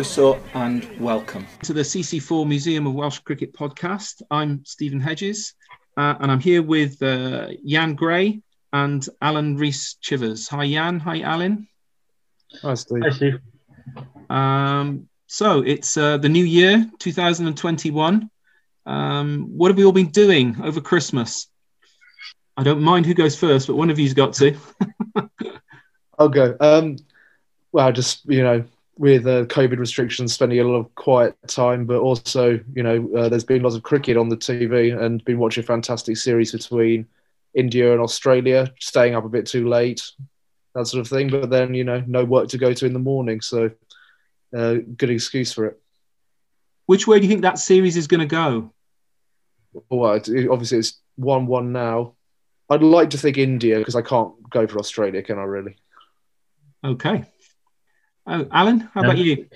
croeso and welcome to the CC4 Museum of Welsh Cricket podcast. I'm Stephen Hedges uh, and I'm here with uh, Jan Gray and Alan Rees Chivers. Hi, Jan. Hi, Alan. Hi, Steve. Hi, Steve. Um, so it's uh, the new year, 2021. Um, what have we all been doing over Christmas? I don't mind who goes first, but one of you's got to. I'll go. Um, well, just you know, with uh, COVID restrictions, spending a lot of quiet time, but also, you know, uh, there's been lots of cricket on the TV and been watching a fantastic series between India and Australia, staying up a bit too late, that sort of thing. But then, you know, no work to go to in the morning, so uh, good excuse for it. Which way do you think that series is going to go? Well, obviously it's one-one now. I'd like to think India because I can't go for Australia, can I? Really? Okay, Oh, Alan, how about you?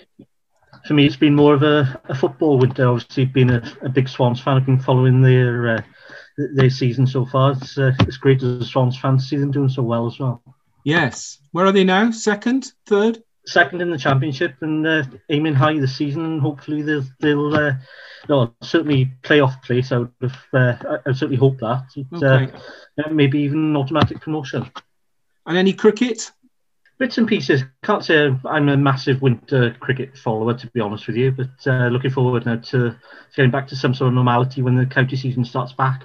For me, it's been more of a, a football winter. Obviously, being a, a, big Swans fan, I've been following their uh, their season so far. It's, uh, it's great as a Swans fan to see them doing so well as well. Yes. Where are they now? Second, third? Second in the championship and uh, aiming high this season, and hopefully they'll, they'll uh, no, certainly playoff place. I would have, uh, I certainly hope that. Uh, okay. maybe even automatic promotion. And any cricket? bits and pieces. Can't say I'm a massive winter cricket follower, to be honest with you, but uh, looking forward now to getting back to some sort of normality when the county season starts back.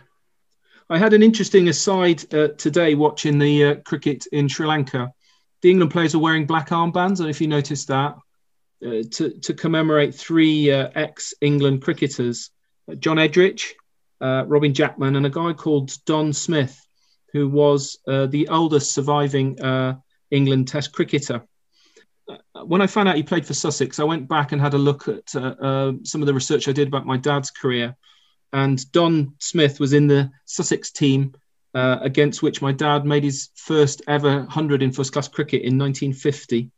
I had an interesting aside uh, today watching the uh, cricket in Sri Lanka. The England players are wearing black armbands, and if you noticed that, uh, to, to commemorate three uh, ex England cricketers uh, John Edrich, Robin Jackman, and a guy called Don Smith, who was the oldest surviving England Test cricketer. Uh, when I found out he played for Sussex, I went back and had a look at uh, uh, some of the research I did about my dad's career. And Don Smith was in the Sussex team uh, against which my dad made his first ever 100 in first class cricket in 1950.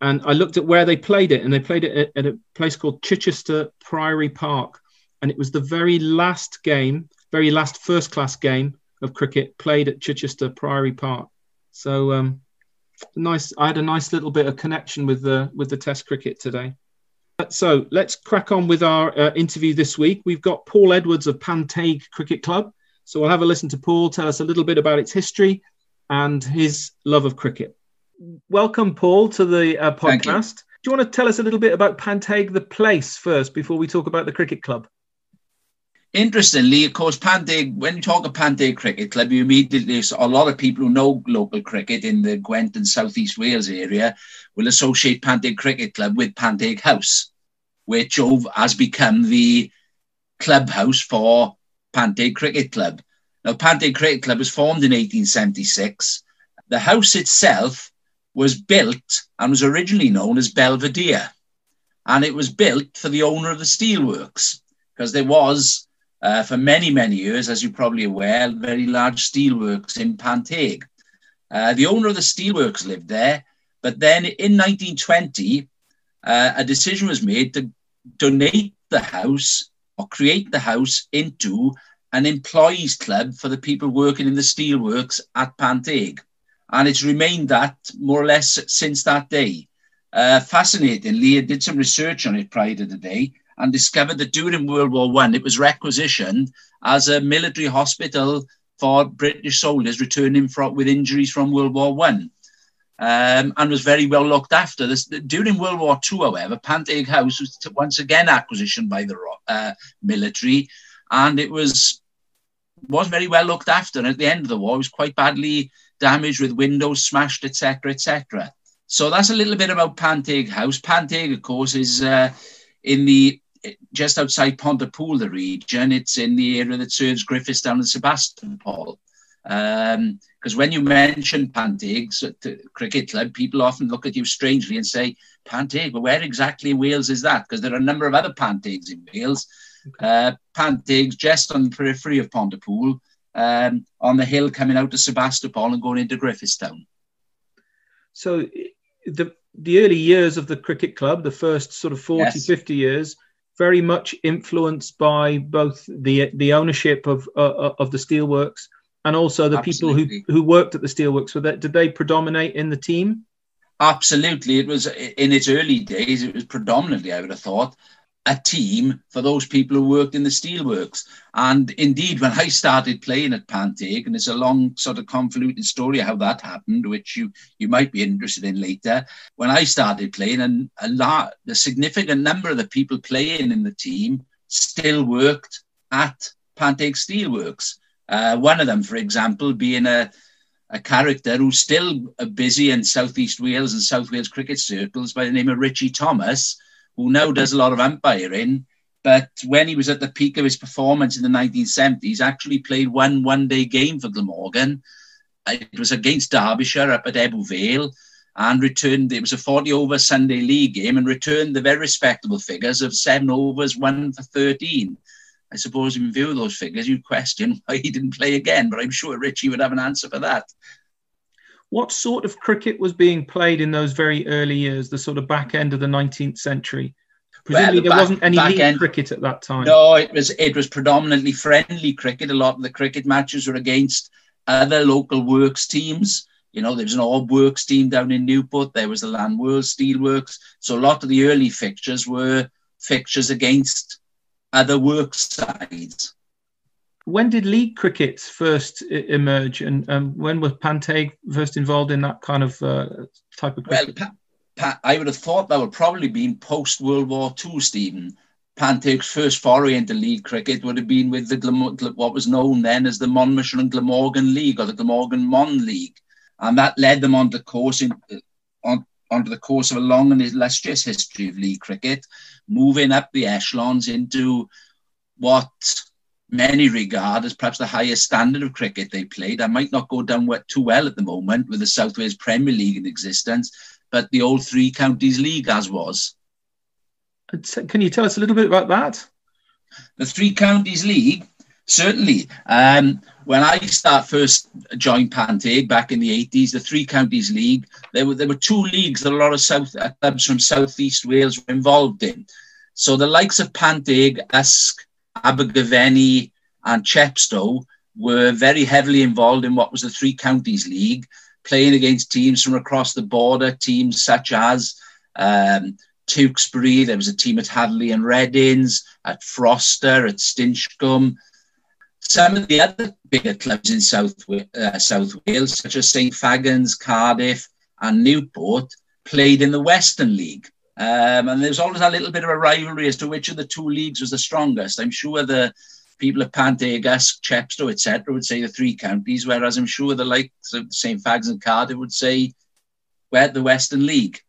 And I looked at where they played it, and they played it at, at a place called Chichester Priory Park. And it was the very last game, very last first class game of cricket played at Chichester Priory Park. So um, nice. I had a nice little bit of connection with the with the Test cricket today. So let's crack on with our uh, interview this week. We've got Paul Edwards of Panteg Cricket Club. So we'll have a listen to Paul tell us a little bit about its history and his love of cricket. Welcome, Paul, to the uh, podcast. Do you want to tell us a little bit about Panteg, the place, first, before we talk about the cricket club? Interestingly, of course, Panteg, when you talk of Panteg Cricket Club, you immediately, a lot of people who know local cricket in the Gwent and South East Wales area will associate Panteg Cricket Club with Panteg House, which has become the clubhouse for Panteg Cricket Club. Now, Panteg Cricket Club was formed in 1876. The house itself was built and was originally known as Belvedere. And it was built for the owner of the steelworks because there was uh, for many, many years, as you're probably aware, very large steelworks in Panteg. Uh, the owner of the steelworks lived there, but then in 1920, uh, a decision was made to donate the house or create the house into an employees club for the people working in the steelworks at Panteg. And it's remained that more or less since that day. Uh, fascinatingly, I did some research on it prior to the day, and discovered that during World War One, it was requisitioned as a military hospital for British soldiers returning from, with injuries from World War One. Um, and was very well looked after. This, during World War II, however, Panteg House was once again acquisition by the uh, military, and it was was very well looked after. And at the end of the war, it was quite badly damaged with windows smashed, etc., etc. So that's a little bit about Panteg House. Panteg, of course, is uh, in the just outside Pontypool, the region. It's in the area that serves Gruffudd and Sebastopol. Because um, when you mention Pantegs at the cricket club, people often look at you strangely and say, Panteg, but where exactly in Wales is that? Because there are a number of other Pantegs in Wales. Uh, Pantegs just on the periphery of Pontypool, um, on the hill coming out of Sebastopol and going into Griffithstown. So the the early years of the cricket club, the first sort of 40, yes. 50 years, very much influenced by both the the ownership of uh, of the steelworks and also the Absolutely. people who who worked at the steelworks. Were that did they predominate in the team? Absolutely, it was in its early days. It was predominantly, I would have thought, a team for those people who worked in the steelworks. And indeed, when I started playing at Panteg, and it's a long sort of convoluted story how that happened, which you you might be interested in later. When I started playing, and a lot, a significant number of the people playing in the team still worked at Panteg Steelworks. Uh, one of them, for example, being a a character who's still busy in Southeast Wales and South Wales cricket circles by the name of Richie Thomas who now does a lot of umpiring. But when he was at the peak of his performance in the 1970s, actually played one one day game for Glamorgan. It was against Derbyshire up at Ebbw Vale and returned, it was a 40 over Sunday league game and returned the very respectable figures of seven overs, one for 13. I suppose in view of those figures, you'd question why he didn't play again, but I'm sure Richie would have an answer for that. What sort of cricket was being played in those very early years, the sort of back end of the 19th century? Presumably, well, the there wasn't any league end, cricket at that time. No, it was it was predominantly friendly cricket. A lot of the cricket matches were against other local works teams. You know, there was an Orb Works team down in Newport. There was the Llanwern Steelworks. So a lot of the early fixtures were fixtures against other works sides when did league cricket first emerge, and um, when was Panteg first involved in that kind of uh, type of cricket? Well, pa- pa- I would have thought that would probably been post World War II, Stephen. Panteg's first foray into league cricket would have been with the Glam- what was known then as the Monmouthshire and Glamorgan League or the Glamorgan Mon League, and that led them on the course in, on onto the course of a long and illustrious history of league cricket, moving up the echelons into what many regard as perhaps the highest standard of cricket they played. I might not go down too well at the moment with the South Wales Premier League in existence, but the old Three Counties League as was. Can you tell us a little bit about that? The Three Counties League, certainly. Um, when I start first joined Panteg back in the 80s, the Three Counties League, there were there were two leagues that a lot of South uh, clubs from Southeast Wales were involved in. So the likes of Panteg, Usk, Abergavenny and Chepstow were very heavily involved in what was the Three Counties League, playing against teams from across the border, teams such as um, Tewkesbury, there was a team at Hatherley and Reddings, at Frocester, at Stinchcombe. Some of the other bigger clubs in South, uh, South Wales, such as St Fagans, Cardiff, and Newport, played in the Western League. Um, and there's always a little bit of a rivalry as to which of the two leagues was the strongest. I'm sure the people of Pantegas, Chepstow, etc., would say the three counties, whereas I'm sure the likes of St. Fags and Cardiff would say we're the Western League.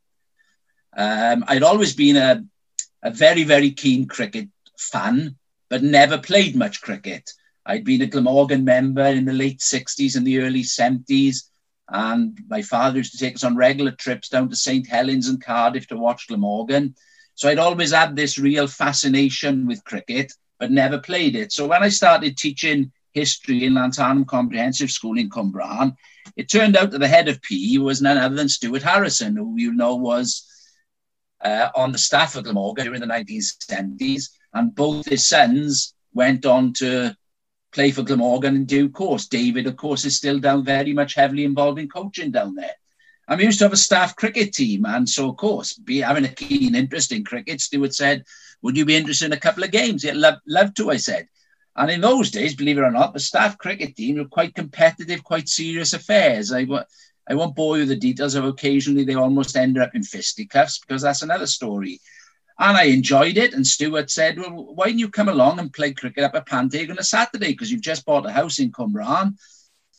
Um, I'd always been a, a very, very keen cricket fan, but never played much cricket. I'd been a Glamorgan member in the late 60s and the early 70s. And my father used to take us on regular trips down to St. Helens and Cardiff to watch Glamorgan. So I'd always had this real fascination with cricket, but never played it. So when I started teaching history in Llantarnam Comprehensive School in Cwmbran, it turned out that the head of PE was none other than Stuart Harrison, who you know was uh, on the staff of Glamorgan during the 1970s. And both his sons went on to play for Glamorgan in due course. David, of course, is still down very much heavily involved in coaching down there. I'm used to have a staff cricket team, and so of course, be having a keen interest in cricket. Stuart said, "Would you be interested in a couple of games?" Yeah, love, love to. I said, and in those days, believe it or not, the staff cricket team were quite competitive, quite serious affairs. I, I won't bore you with the details of occasionally they almost ended up in fisticuffs because that's another story. And I enjoyed it. And Stuart said, Well, why don't you come along and play cricket up at Panteg on a Saturday? Because you've just bought a house in Cwmbran.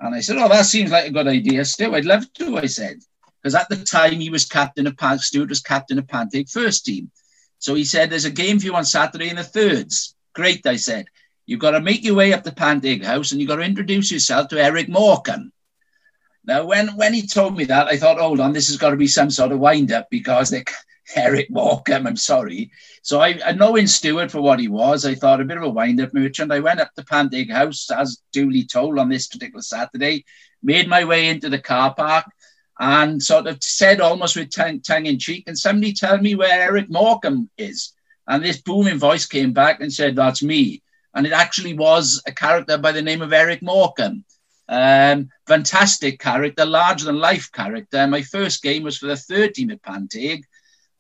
And I said, Oh, that seems like a good idea, Stu. I'd love to, I said. Because at the time he was captain of Panteg, Stuart was captain of Panteg first team. So he said, There's a game for you on Saturday in the thirds. Great, I said. You've got to make your way up the Panteg house and you've got to introduce yourself to Eric Morecambe. Now, when, when he told me that, I thought, hold on, this has got to be some sort of wind up because they, Eric Morecambe, I'm sorry. So I, I knowing Stuart for what he was, I thought a bit of a wind-up merchant. I went up to Panteg House, as duly told on this particular Saturday, made my way into the car park and sort of said almost with tongue, tongue in cheek, and somebody tell me where Eric Morecambe is. And this booming voice came back and said, that's me. And it actually was a character by the name of Eric Morecambe. Um, fantastic character, larger than life character. My first game was for the third team at Panteg.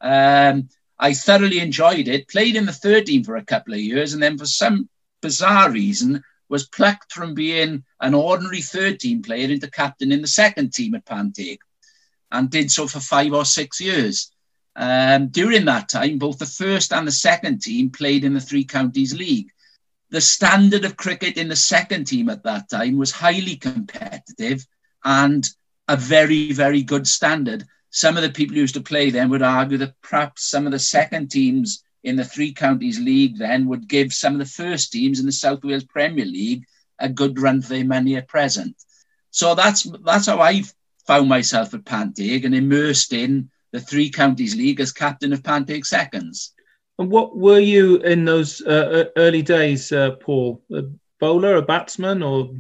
Um, I thoroughly enjoyed it. Played in the third team for a couple of years, and then for some bizarre reason was plucked from being an ordinary third team player into captain in the second team at Panteg, and did so for five or six years. Um, during that time, both the first and the second team played in the Three Counties League. The standard of cricket in the second team at that time was highly competitive and a very, very good standard some of the people who used to play then would argue that perhaps some of the second teams in the Three Counties League then would give some of the first teams in the South Wales Premier League a good run for their money at present. So that's that's how I found myself at Panteg and immersed in the Three Counties League as captain of Panteg Seconds. And what were you in those uh, early days, uh, Paul? A bowler, a batsman, or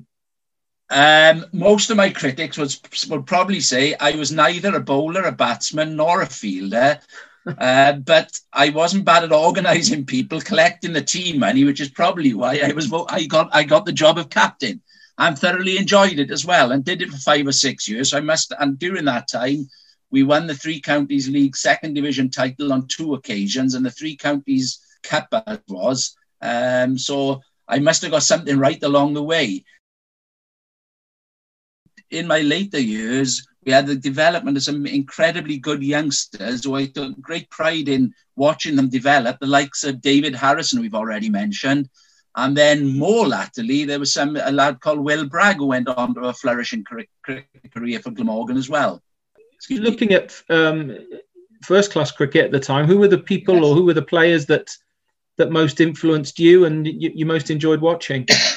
um, most of my critics would, would probably say I was neither a bowler, a batsman, nor a fielder. uh, but I wasn't bad at organising people, collecting the team money, which is probably why I was I got I got the job of captain. I thoroughly enjoyed it as well, and did it for five or six years. So I must, and during that time, we won the Three Counties League second division title on two occasions, and the Three Counties Cup was. Um, so I must have got something right along the way in my later years, we had the development of some incredibly good youngsters who I took great pride in watching them develop, the likes of David Harrison, we've already mentioned. And then more latterly, there was some a lad called Will Bragg who went on to a flourishing career for Glamorgan as well. Looking at um, first class cricket at the time, who were the people yes. or who were the players that that most influenced you and you, you most enjoyed watching?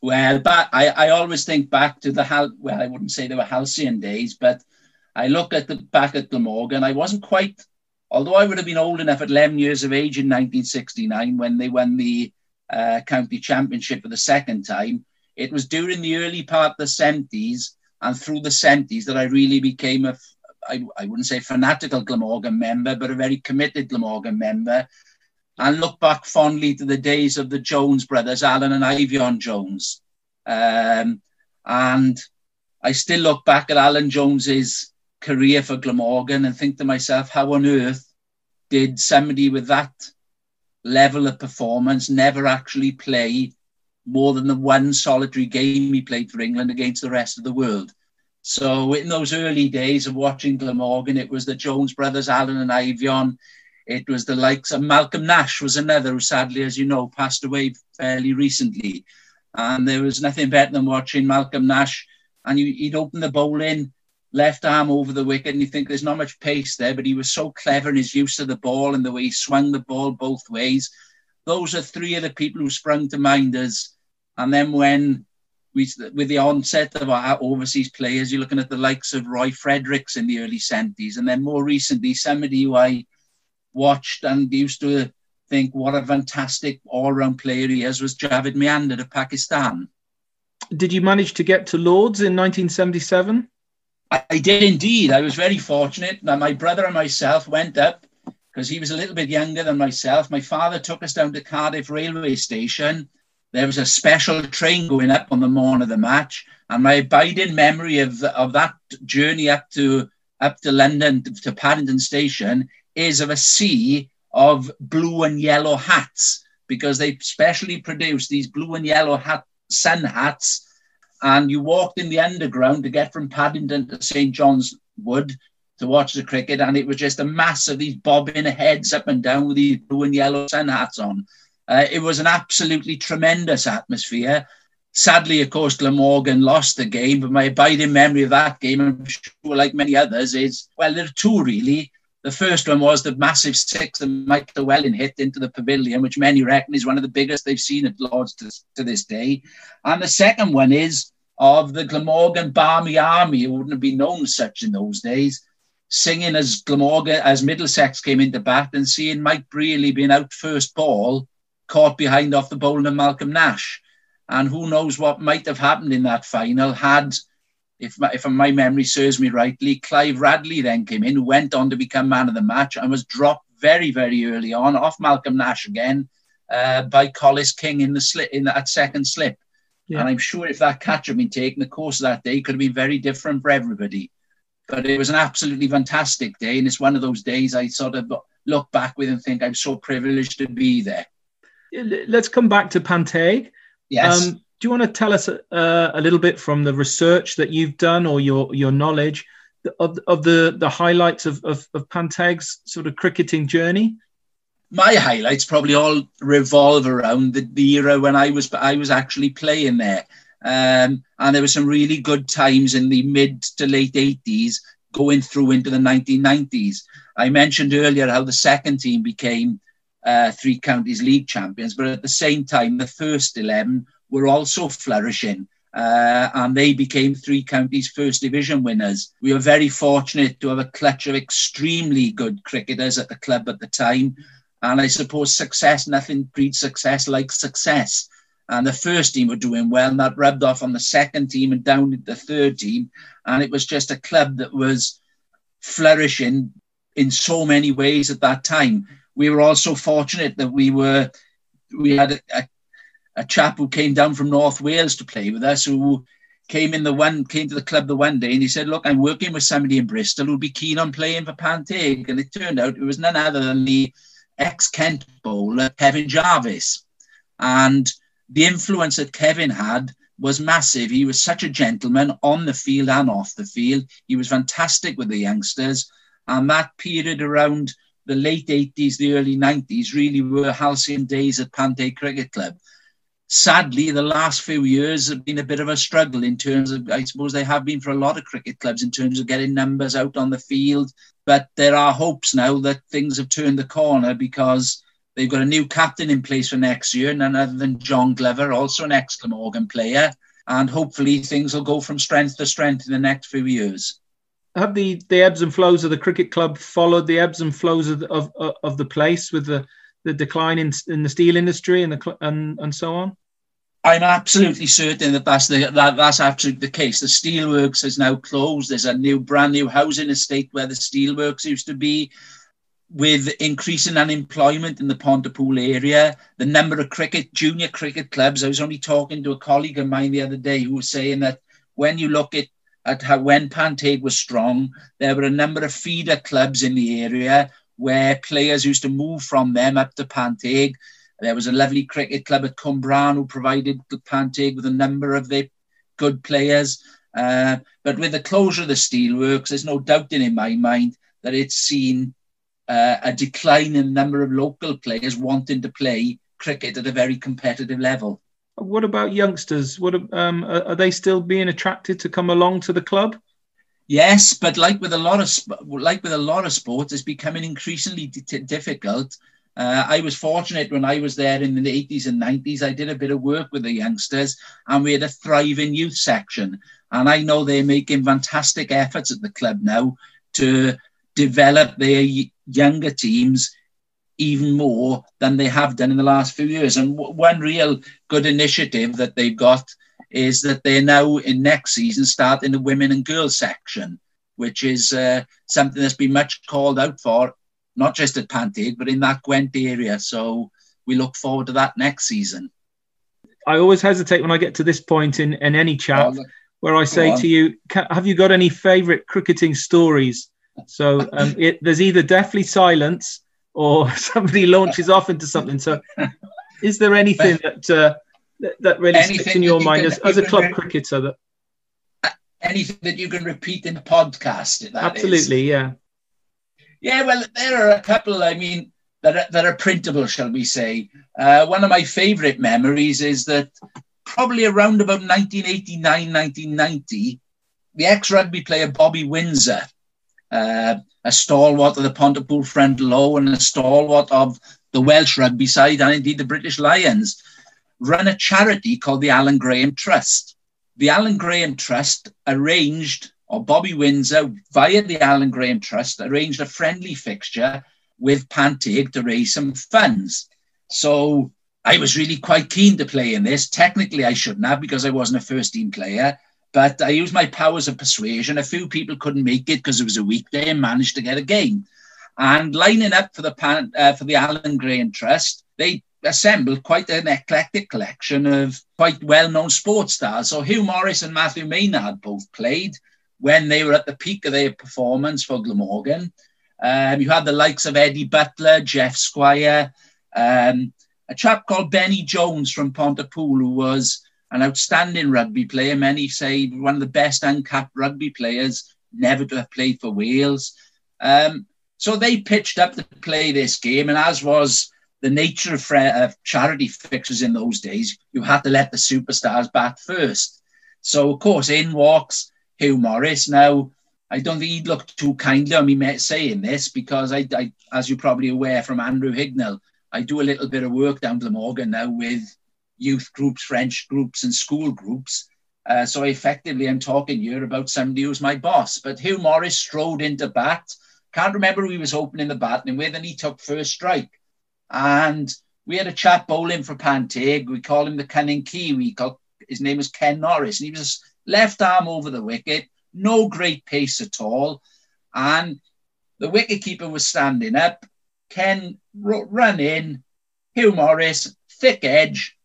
Well, but I, I always think back to the hal. Well, I wouldn't say they were halcyon days, but I look at the back at Glamorgan. I wasn't quite, although I would have been old enough at 11 years of age in 1969 when they won the uh, county championship for the second time. It was during the early part of the 70s and through the 70s that I really became a, I, I wouldn't say fanatical Glamorgan member, but a very committed Glamorgan member and look back fondly to the days of the Jones brothers, Alan and Eifion Jones. Um, and I still look back at Alan Jones's career for Glamorgan and think to myself, how on earth did somebody with that level of performance never actually play more than the one solitary game he played for England against the rest of the world? So in those early days of watching Glamorgan, it was the Jones brothers, Alan and Eifion. It was the likes of Malcolm Nash was another who sadly, as you know, passed away fairly recently. And there was nothing better than watching Malcolm Nash and he'd open the bowl in, left arm over the wicket, and you think there's not much pace there, but he was so clever in his use of the ball and the way he swung the ball both ways. Those are three of the people who sprung to mind us. And then when we, with the onset of our overseas players, you're looking at the likes of Roy Fredericks in the early 70s, and then more recently, somebody who I watched and used to think what a fantastic all-round player he is was Javed Miandad of Pakistan. Did you manage to get to Lords in 1977? I, I did indeed. I was very fortunate. Now, my brother and myself went up because he was a little bit younger than myself. My father took us down to Cardiff railway station. There was a special train going up on the morning of the match, and my abiding memory of of that journey up to up to London to Paddington Station is of a sea of blue and yellow hats because they specially produced these blue and yellow hat sun hats. And you walked in the underground to get from Paddington to St. John's Wood to watch the cricket, and it was just a mass of these bobbing heads up and down with these blue and yellow sun hats on. Uh, it was an absolutely tremendous atmosphere. Sadly, of course, Glamorgan lost the game, but my abiding memory of that game, I'm sure like many others, is well, there are two really. The first one was the massive six that Mike Llewellyn hit into the pavilion, which many reckon is one of the biggest they've seen at Lords to, to this day. And the second one is of the Glamorgan Barmy Army, who wouldn't have been known such in those days. singing as Glamorgan, as Middlesex came into bat and seeing Mike Brearley being out first ball, caught behind off the bowling of Malcolm Nash. And who knows what might have happened in that final had, if my, if my memory serves me rightly, Clive Radley then came in, went on to become man of the match and was dropped very, very early on off Malcolm Nash again uh, by Collis King in the slip in that second slip. Yeah. And I'm sure if that catch had been taken, the course of that day could have been very different for everybody. But it was an absolutely fantastic day, and it's one of those days I sort of look back with and think I'm so privileged to be there. Let's come back to Panteg. Yes. Um, do you want to tell us uh, a little bit from the research that you've done or your your knowledge of, of the the highlights of, of, of Panteg's sort of cricketing journey? my highlights probably all revolve around the, the era when I was I was actually playing there. Um, and there were some really good times in the mid to late 80s going through into the 1990s. I mentioned earlier how the second team became uh, three counties league champions, but at the same time, the first 11 were also flourishing. Uh, and they became three counties first division winners. We were very fortunate to have a clutch of extremely good cricketers at the club at the time. And I suppose success, nothing breeds success like success. And the first team were doing well, and that rubbed off on the second team and down the third team. And it was just a club that was flourishing in so many ways at that time. We were also fortunate that we were we had a, a, a chap who came down from North Wales to play with us who came in the one came to the club the one day and he said, Look, I'm working with somebody in Bristol who'd be keen on playing for Panteg. And it turned out it was none other than the ex Kent bowler Kevin Jarvis. And the influence that Kevin had was massive. He was such a gentleman on the field and off the field. He was fantastic with the youngsters. And that period around the late 80s, the early 90s really were halcyon days at Panteg Cricket Club. Sadly, the last few years have been a bit of a struggle in terms of, I suppose they have been for a lot of cricket clubs in terms of getting numbers out on the field. But there are hopes now that things have turned the corner because They've got a new captain in place for next year, none other than John Glover, also an ex Glamorgan player. And hopefully things will go from strength to strength in the next few years. Have the, the ebbs and flows of the cricket club followed the ebbs and flows of, of, of the place with the, the decline in, in the steel industry and, the, and, and so on? I'm absolutely certain that that's the that, that's absolutely the case. The steelworks is now closed. There's a new, brand new housing estate where the steelworks used to be with increasing unemployment in the Pontypool area, the number of cricket, junior cricket clubs. I was only talking to a colleague of mine the other day who was saying that when you look at, at how when Panteg was strong, there were a number of feeder clubs in the area where players used to move from them up to Panteg. There was a lovely cricket club at Cwmbran who provided Panteg with a number of their good players. Uh, but with the closure of the steelworks, there's no doubt in my mind that it's seen uh, a decline in the number of local players wanting to play cricket at a very competitive level. What about youngsters? What um, are they still being attracted to come along to the club? Yes, but like with a lot of like with a lot of sports, it's becoming increasingly d- difficult. Uh, I was fortunate when I was there in the 80s and 90s. I did a bit of work with the youngsters, and we had a thriving youth section. And I know they're making fantastic efforts at the club now to develop their younger teams even more than they have done in the last few years. And w- one real good initiative that they've got is that they're now in next season starting the women and girls section, which is uh, something that's been much called out for, not just at Panteg, but in that Gwent area. So we look forward to that next season. I always hesitate when I get to this point in, in any chat oh, where I say to you, have you got any favourite cricketing stories so um, it, there's either deathly silence or somebody launches off into something. So is there anything that uh, that, that, really sticks in your mind can, as, as a club cricketer that anything that you can repeat in the podcast? Absolutely, is. yeah. Yeah, well, there are a couple. I mean, that are, that are printable, shall we say? Uh, one of my favourite memories is that probably around about 1989, 1990, the ex-rugby player Bobby Windsor uh, a stalwart of the Pontypool Front Row and a stalwart of the Welsh rugby side and indeed the British Lions, run a charity called the Alan Graham Trust. The Alan Graham Trust arranged or Bobby Windsor, via the Alan Graham Trust, arranged a friendly fixture with Panteg to raise some funds. So I was really quite keen to play in this. Technically, I shouldn't have because I wasn't a first team player, but I used my powers of persuasion. A few people couldn't make it because it was a weekday and managed to get a game. And lining up for the Pan, uh, for the Alan Graham Trust, they assembled quite an eclectic collection of quite well-known sports stars. So Hugh Morris and Matthew Maynard both played when they were at the peak of their performance for Glamorgan. Um, you had the likes of Eddie Butler, Jeff Squire, um, a chap called Benny Jones from Pontypool, who was an outstanding rugby player. Many say one of the best uncapped rugby players never to have played for Wales. Um, so they pitched up to play this game, and as was the nature of, of charity fixtures in those days, you had to let the superstars bat first. So, of course, in walks Hugh Morris. Now, I don't think he'd look too kindly on me saying this because I, I, as you're probably aware from Andrew Hignell, I do a little bit of work down to Glamorgan now with youth groups, French groups, and school groups. Uh, so effectively, I'm talking here about somebody who's my boss. But Hugh Morris strode into bat. Can't remember who he was opening the batting with, and he took first strike. And we had a chap bowling for Panteg. We call him the cunning Kiwi. His name was Ken Norris, and he was left arm over the wicket, no great pace at all. And the wicketkeeper was standing up. Ken run in, Hugh Morris, thick edge,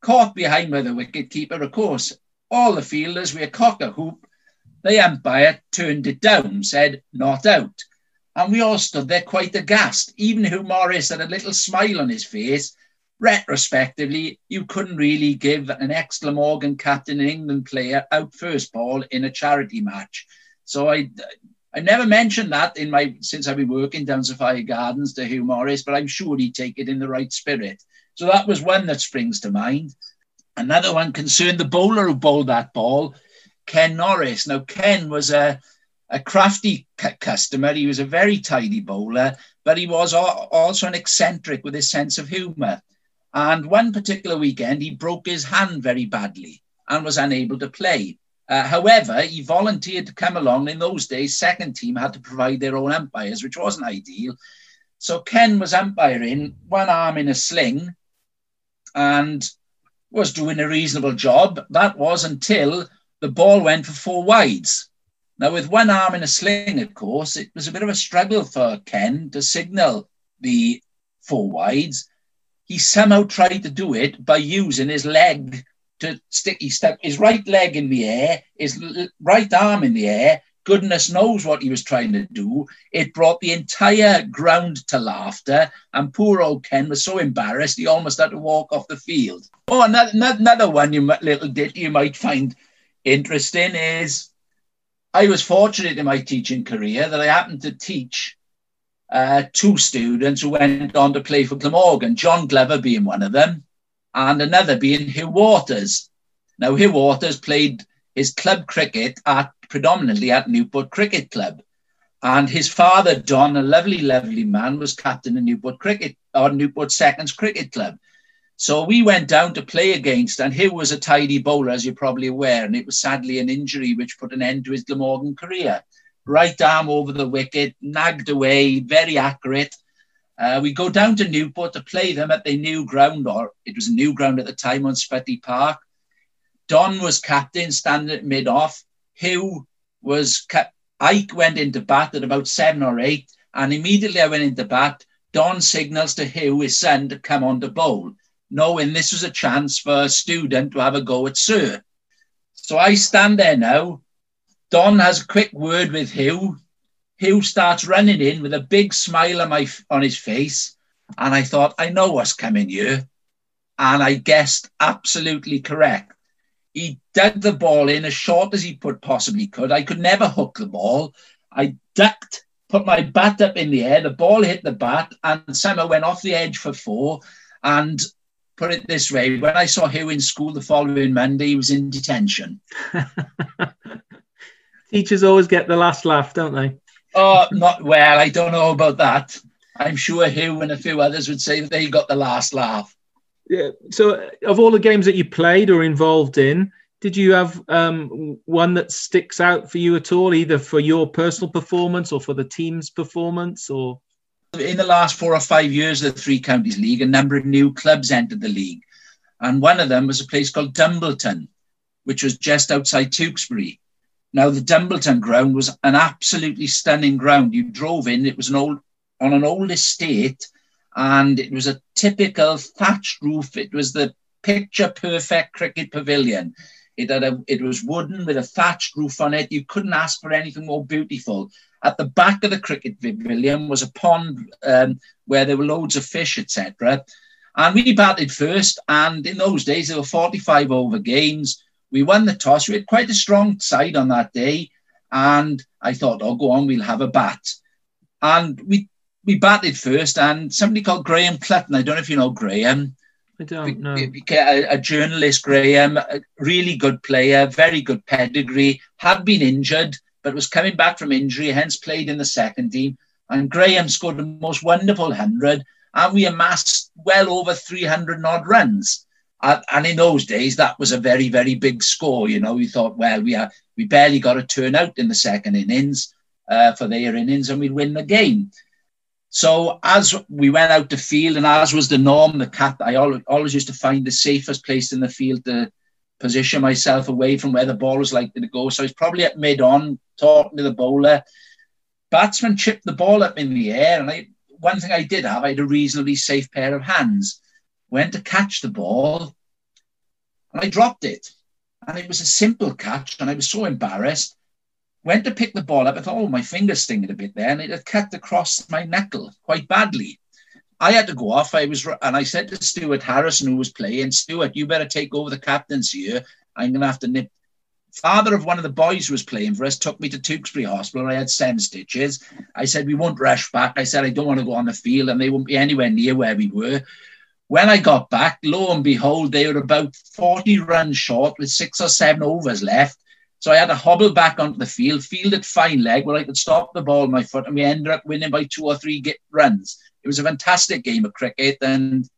caught behind by the wicketkeeper. Of course, all the fielders were cock a hoop. The umpire turned it down, said not out. And we all stood there quite aghast. Even Hugh Morris had a little smile on his face retrospectively, you couldn't really give an ex Glamorgan captain and England player out first ball in a charity match. So I, I never mentioned that in my since I've been working down Sophia Gardens to Hugh Morris, but I'm sure he'd take it in the right spirit. So that was one that springs to mind. Another one concerned the bowler who bowled that ball, Ken Norris. Now Ken was a a crafty customer. He was a very tidy bowler, but he was also an eccentric with his sense of humour. And one particular weekend, he broke his hand very badly and was unable to play. Uh, however, he volunteered to come along. In those days, second team had to provide their own umpires, which wasn't ideal. So Ken was umpiring, one arm in a sling, and was doing a reasonable job. That was until the ball went for four wides. Now, with one arm in a sling, of course, it was a bit of a struggle for Ken to signal the four wides he somehow tried to do it by using his leg to stick. He stuck his right leg in the air, his right arm in the air. Goodness knows what he was trying to do. It brought the entire ground to laughter, and poor old Ken was so embarrassed he almost had to walk off the field. Oh, another, another one you little ditty you might find interesting is I was fortunate in my teaching career that I happened to teach uh, two students who went on to play for Glamorgan, John Glover being one of them, and another being Huw Waters. Now, Huw Waters played his club cricket at predominantly at Newport Cricket Club. And his father, Don, a lovely, lovely man, was captain of Newport Cricket or Newport Seconds Cricket Club. So we went down to play against, and Huw was a tidy bowler, as you're probably aware, and it was sadly an injury which put an end to his Glamorgan career right arm over the wicket, nagged away, very accurate. Uh, we go down to Newport to play them at the new ground, or it was a new ground at the time on Spytty Park. Don was captain, standing at mid off. Huw was cap- Ike went into bat at about seven or eight, and immediately I went into bat. Don signals to Huw, his son, to come on to bowl, knowing this was a chance for a student to have a go at Sir. So I stand there now, Don has a quick word with Huw. Huw starts running in with a big smile on, my, on his face. And I thought, I know what's coming here. And I guessed absolutely correct. He dug the ball in as short as he put possibly could. I could never hook the ball. I ducked, put my bat up in the air. The ball hit the bat and somehow went off the edge for four. And put it this way, when I saw Huw in school the following Monday, he was in detention. Teachers always get the last laugh, don't they? Oh, not well. I don't know about that. I'm sure Huw and a few others would say that they got the last laugh. Yeah. So, of all the games that you played or involved in, Did you have um, one that sticks out for you at all, either for your personal performance or for the team's performance, or? In the last four or five years of the Three Counties League, a number of new clubs entered the league, and one of them was a place called Dumbleton, which was just outside Tewkesbury. Now, the Dumbleton ground was an absolutely stunning ground. You drove in; it was an old on an old estate, and it was a typical thatched roof. It was the picture perfect cricket pavilion. It had a, it was wooden with a thatched roof on it. You couldn't ask for anything more beautiful. At the back of the cricket pavilion was a pond um, where there were loads of fish, etc. And we batted first. And in those days, there were 45 over games. We won the toss. We had quite a strong side on that day. And I thought, oh, go on, we'll have a bat. And we we batted first. And somebody called Graham Clutton, I don't know if you know Graham, I don't know. A, a, journalist, Graham, a really good player, very good pedigree, had been injured, but was coming back from injury, hence played in the second team. And Graham scored the most wonderful 100, and we amassed well over 300 odd runs. And in those days, that was a very, very big score. You know, we thought, well, we are, we barely got a turnout in the second innings uh, for their innings, and we'd win the game. So as we went out to field, and as was the norm, the cat, I always, always used to find the safest place in the field to position myself away from where the ball was likely to go. So I was probably at mid on, talking to the bowler. Batsman chipped the ball up in the air, and I, one thing I did have, I had a reasonably safe pair of hands. Went to catch the ball, and I dropped it. And it was a simple catch, and I was so embarrassed went to pick the ball up. I thought, oh, my finger's stinging a bit there, and it had cut across my knuckle quite badly. I had to go off. I was, and I said to Stuart Harrison, who was playing, Stuart, you better take over the captaincy here. I'm going to have to nip. Father of one of the boys who was playing for us took me to Tewkesbury Hospital. I had seven stitches. I said, we won't rush back. I said, I don't want to go on the field, and they won't be anywhere near where we were. When I got back, lo and behold, they were about 40 runs short with six or seven overs left so I had to hobble back onto the field, fielded fine leg where I could stop the ball with my foot, and we ended up winning by two or three get runs. It was a fantastic game of cricket, and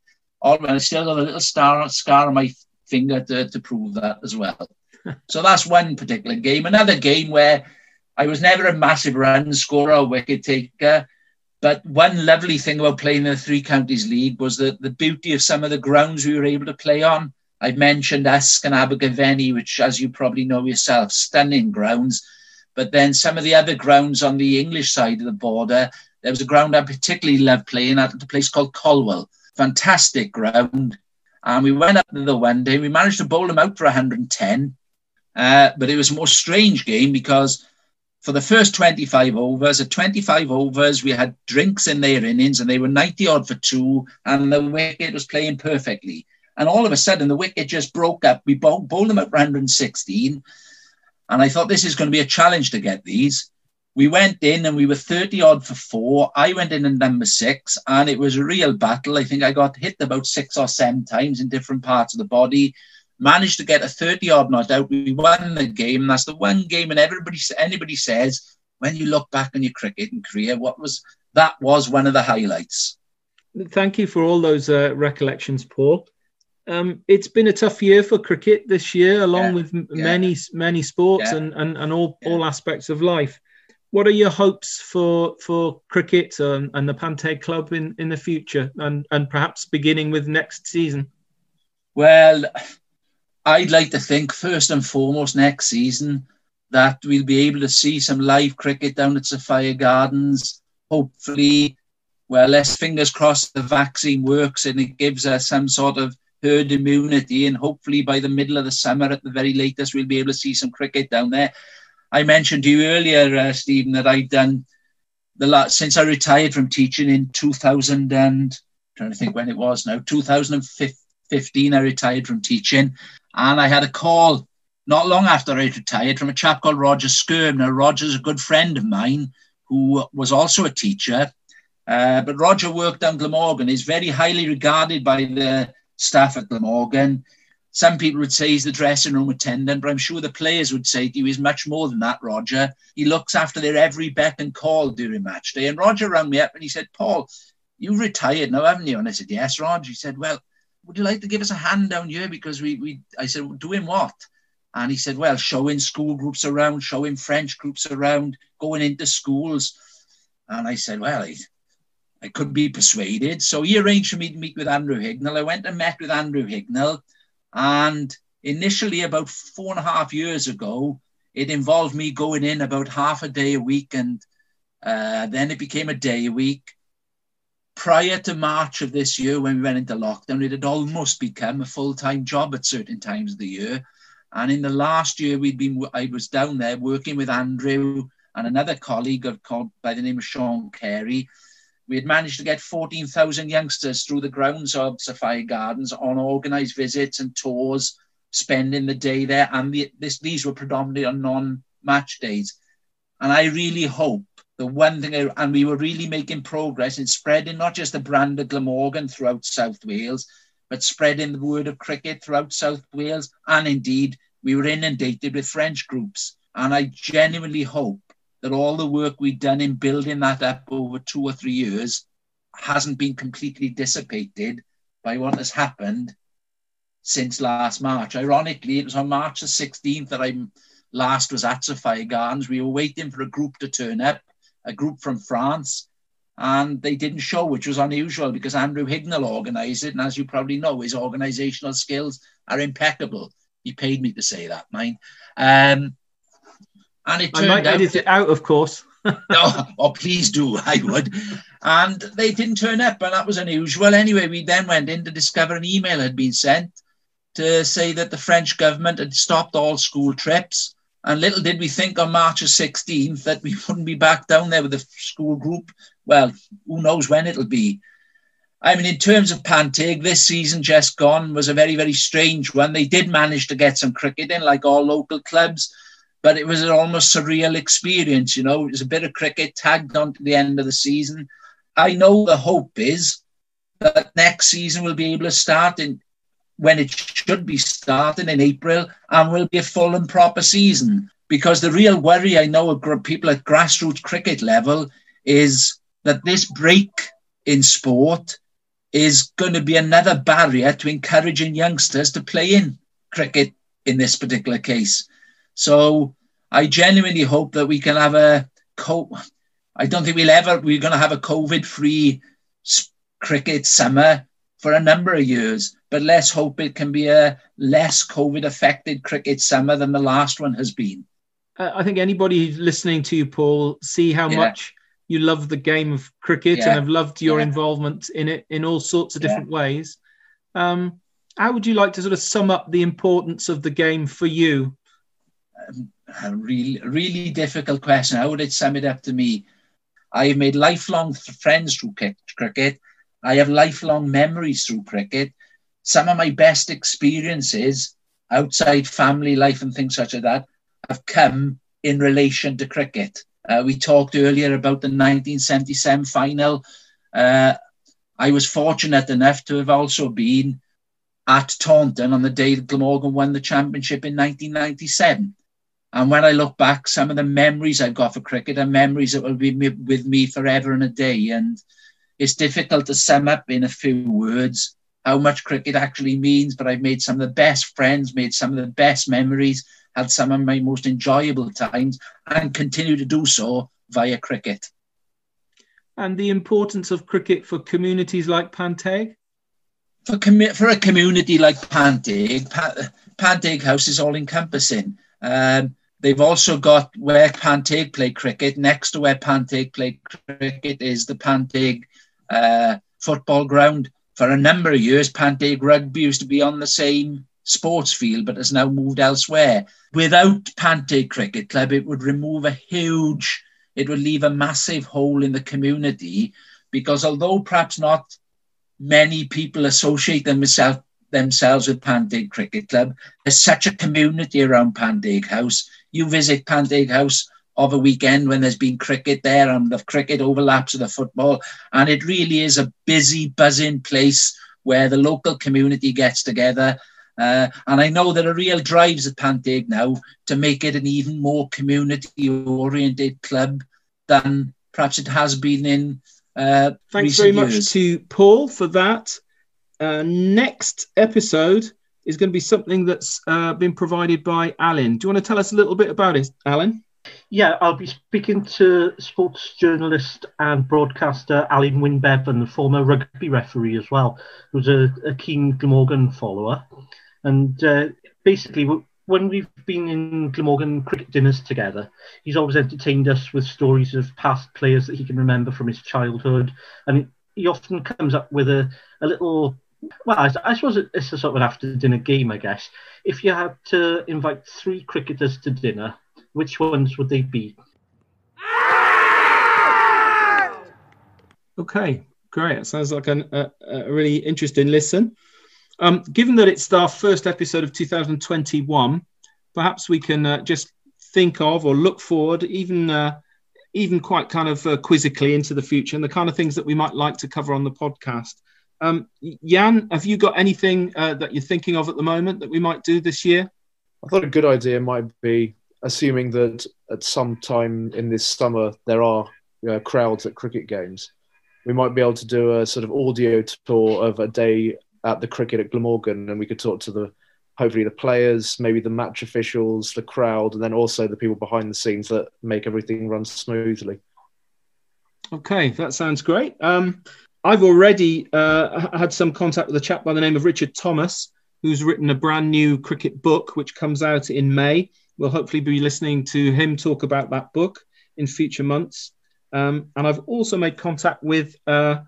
all I still got a little star scar on my finger to, to prove that as well. so that's one particular game. Another game where I was never a massive run scorer or wicket taker. But one lovely thing about playing in the Three Counties League was the, the beauty of some of the grounds we were able to play on. I've mentioned Usk and Abergavenny, which, as you probably know yourself, stunning grounds. But then some of the other grounds on the English side of the border, there was a ground I particularly loved playing at, a place called Colwall. Fantastic ground. And we went up there one day. We managed to bowl them out for 110. Uh, but it was a more strange game because for the first 25 overs, at 25 overs, we had drinks in their innings and they were 90 odd for two, and the wicket was playing perfectly. And all of a sudden, the wicket just broke up. We bowled, bowled them at 116. And I thought this is going to be a challenge to get these. We went in and we were 30 odd for four. I went in at number six, and it was a real battle. I think I got hit about six or seven times in different parts of the body. Managed to get a 30 odd not out. We won the game. That's the one game, and everybody, anybody says, when you look back on your cricket and career, what was that was one of the highlights. Thank you for all those uh, recollections, Paul. Um, it's been a tough year for cricket this year, along yeah, with yeah. many many sports yeah. and, and, and all, all aspects of life. What are your hopes for for cricket and, and the Panteg Club in, in the future, and and perhaps beginning with next season? Well, I'd like to think first and foremost next season that we'll be able to see some live cricket down at Sophia Gardens. Hopefully, well, let's fingers crossed the vaccine works and it gives us some sort of herd immunity, and hopefully by the middle of the summer, at the very latest, we'll be able to see some cricket down there. I mentioned to you earlier, uh, Stephen, that I'd done the last since I retired from teaching in 2000 and i trying to think when it was now 2015. I retired from teaching, and I had a call not long after I retired from a chap called Roger Skirm. Now Roger's a good friend of mine who was also a teacher. Uh, but Roger worked down Glamorgan, is very highly regarded by the staff at Glamorgan. Some people would say he's the dressing room attendant, but I'm sure the players would say he was much more than that, Roger. He looks after their every beck and call during match day. And Roger rang me up and he said, Paul, you've retired now, haven't you? And I said, Yes, Roger. He said, Well, would you like to give us a hand down here? Because we, we I said, Doing what? And he said, well, showing school groups around, showing French groups around, going into schools. And I said, well, I, I could be persuaded. So he arranged for me to meet with Andrew Hignell. I went and met with Andrew Hignell. And initially, about four and a half years ago, it involved me going in about half a day a week. And uh, then it became a day a week. Prior to March of this year, when we went into lockdown, it had almost become a full time job at certain times of the year. And in the last year, we'd been I was down there working with Andrew and another colleague called by the name of Sean Carey. We had managed to get 14,000 youngsters through the grounds of Sophia Gardens on organised visits and tours, spending the day there. And the, this, these were predominantly on non-match days. And I really hope the one thing, I, and we were really making progress in spreading not just the brand of Glamorgan throughout South Wales, but spreading the word of cricket throughout South Wales. And indeed, we were inundated with French groups. And I genuinely hope that all the work we've done in building that up over two or three years hasn't been completely dissipated by what has happened since last March. Ironically, it was on March the 16th that I last was at Sophia Gardens. We were waiting for a group to turn up, a group from France, and they didn't show, which was unusual because Andrew Hignell organised it. And as you probably know, his organisational skills are impeccable. He paid me to say that, mind. Um, and it turned I might out edit it out, of course. no, oh, oh, please do, I would. And they didn't turn up, and that was unusual. Anyway, we then went in to discover an email had been sent to say that the French government had stopped all school trips. And little did we think on March the 16th that we wouldn't be back down there with the school group. Well, who knows when it'll be. I mean, in terms of Panteg, this season just gone was a very, very strange one. They did manage to get some cricket in, like all local clubs but it was an almost surreal experience. You know, it was a bit of cricket tagged on to the end of the season. I know the hope is that next season we'll be able to start in when it should be starting in April and will be a full and proper season. Because the real worry I know of people at grassroots cricket level is that this break in sport is going to be another barrier to encouraging youngsters to play in cricket in this particular case. So I genuinely hope that we can have a co. I don't think we'll ever we're going to have a COVID-free cricket summer for a number of years. But let's hope it can be a less COVID-affected cricket summer than the last one has been. Uh, I think anybody listening to you, Paul, see how yeah. much you love the game of cricket yeah. and have loved your yeah. involvement in it in all sorts of different ways. Um, how would you like to sort of sum up the importance of the game for you? A really, really difficult question. How would it sum it up to me? I have made lifelong friends through cricket. I have lifelong memories through cricket. Some of my best experiences outside family life and things such as that have come in relation to cricket. Uh, we talked earlier about the 1977 final. Uh, I was fortunate enough to have also been at Taunton on the day that Glamorgan won the championship in 1997. And when I look back, some of the memories I've got for cricket are memories that will be with me forever and a day. And it's difficult to sum up in a few words how much cricket actually means, but I've made some of the best friends, made some of the best memories, had some of my most enjoyable times, and continue to do so via cricket. And the importance of cricket for communities like Panteg? For, com- for a community like Panteg, pa- Panteg House is all encompassing. Um, They've also got where Panteg play cricket. Next to where Panteg play cricket is the Panteg uh, football ground. For a number of years, Panteg rugby used to be on the same sports field, but has now moved elsewhere. Without Panteg Cricket Club, it would remove a huge, it would leave a massive hole in the community because although perhaps not many people associate themselves themselves with Panteg Cricket Club, there's such a community around Panteg House you visit Panteg House of a weekend when there's been cricket there and the cricket overlaps with the football. And it really is a busy, buzzing place where the local community gets together. Uh, and I know there are real drives at Panteg now to make it an even more community oriented club than perhaps it has been in. Uh, Thanks very years. much to Paul for that. Uh, next episode, is going to be something that's uh, been provided by Alan. Do you want to tell us a little bit about it, Alan? Yeah, I'll be speaking to sports journalist and broadcaster Alun Wyn Bevan, the former rugby referee as well, who's a, a keen Glamorgan follower. And uh, basically, when we've been in Glamorgan cricket dinners together, he's always entertained us with stories of past players that he can remember from his childhood. And he often comes up with a, a little well, I, I, suppose it's a sort of an after dinner game, I guess. If you had to invite three cricketers to dinner, which ones would they be? Okay, great. Sounds like an, a, a, really interesting listen. Um, given that it's our first episode of 2021, perhaps we can uh, just think of or look forward, even uh, even quite kind of uh, quizzically into the future and the kind of things that we might like to cover on the podcast. Um, Jan, have you got anything uh, that you're thinking of at the moment that we might do this year? I thought a good idea might be assuming that at some time in this summer there are you know, crowds at cricket games, we might be able to do a sort of audio tour of a day at the cricket at Glamorgan, and we could talk to the hopefully the players, maybe the match officials, the crowd, and then also the people behind the scenes that make everything run smoothly. Okay, that sounds great. Um, I've already uh, had some contact with a chap by the name of Richard Thomas, who's written a brand new cricket book, which comes out in May. We'll hopefully be listening to him talk about that book in future months. Um, and I've also made contact with uh,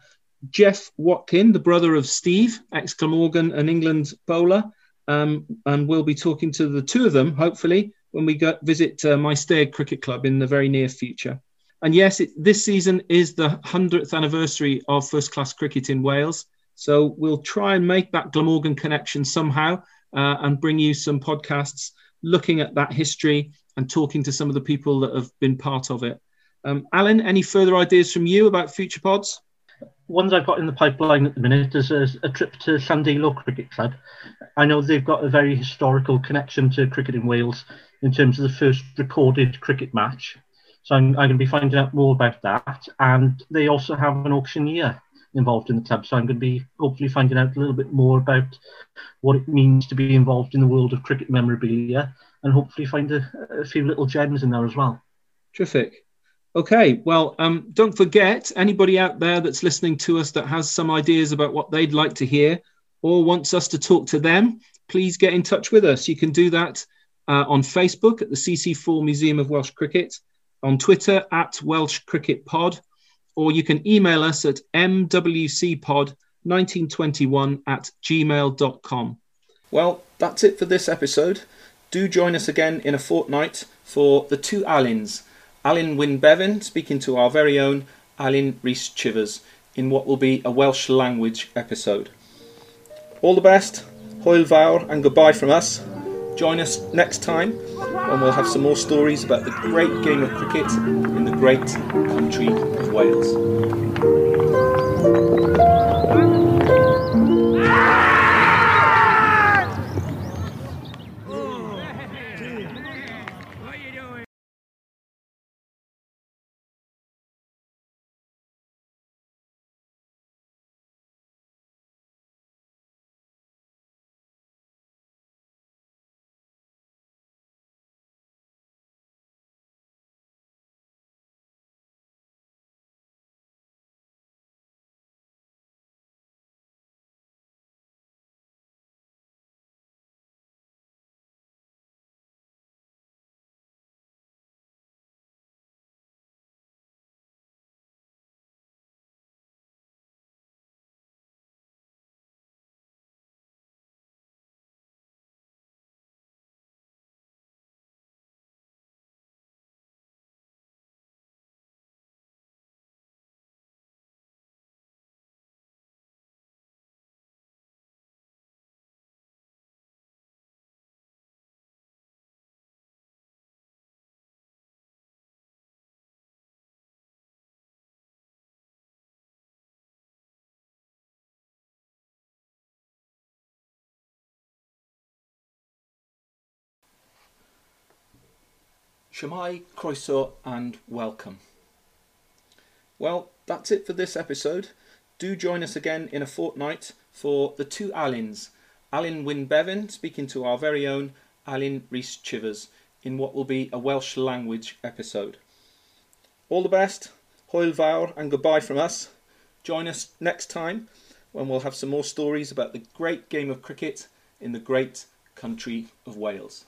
Jeff Watkin, the brother of Steve, ex Glamorgan and England bowler. Um, and we'll be talking to the two of them, hopefully, when we go visit uh, Maesteg Cricket Club in the very near future. And yes, it, this season is the 100th anniversary of first class cricket in Wales. So we'll try and make that Glamorgan connection somehow uh, and bring you some podcasts looking at that history and talking to some of the people that have been part of it. Um, Alan, any further ideas from you about future pods? Ones I've got in the pipeline at the minute is a, a trip to Llandilo Cricket Club. I know they've got a very historical connection to cricket in Wales in terms of the first recorded cricket match. So I'm, I'm going to be finding out more about that. And they also have an auctioneer involved in the club. So I'm going to be hopefully finding out a little bit more about what it means to be involved in the world of cricket memorabilia and hopefully find a, a few little gems in there as well. Terrific. Okay, well, um, don't forget anybody out there that's listening to us that has some ideas about what they'd like to hear or wants us to talk to them, please get in touch with us. You can do that uh, on Facebook at the CC4 Museum of Welsh Cricket, on Twitter at Welsh Cricket Pod, or you can email us at mwcpod1921 at gmail.com. Well, that's it for this episode. Do join us again in a fortnight for the two Aluns. Alan Wynn-Bevan speaking to our very own Alun Rhys Chivers in what will be a Welsh language episode. All the best, Hwyl fawr, and goodbye from us. Join us next time and we'll have some more stories about the great game of cricket in the great country of Wales. Shwmae, croeso, and welcome. Well, that's it for this episode. Do join us again in a fortnight for the two Aluns, Alan Wynne-Bevan speaking to our very own Alun Rhys Chivers in what will be a Welsh language episode. All the best, fawr, and goodbye from us. Join us next time when we'll have some more stories about the great game of cricket in the great country of Wales.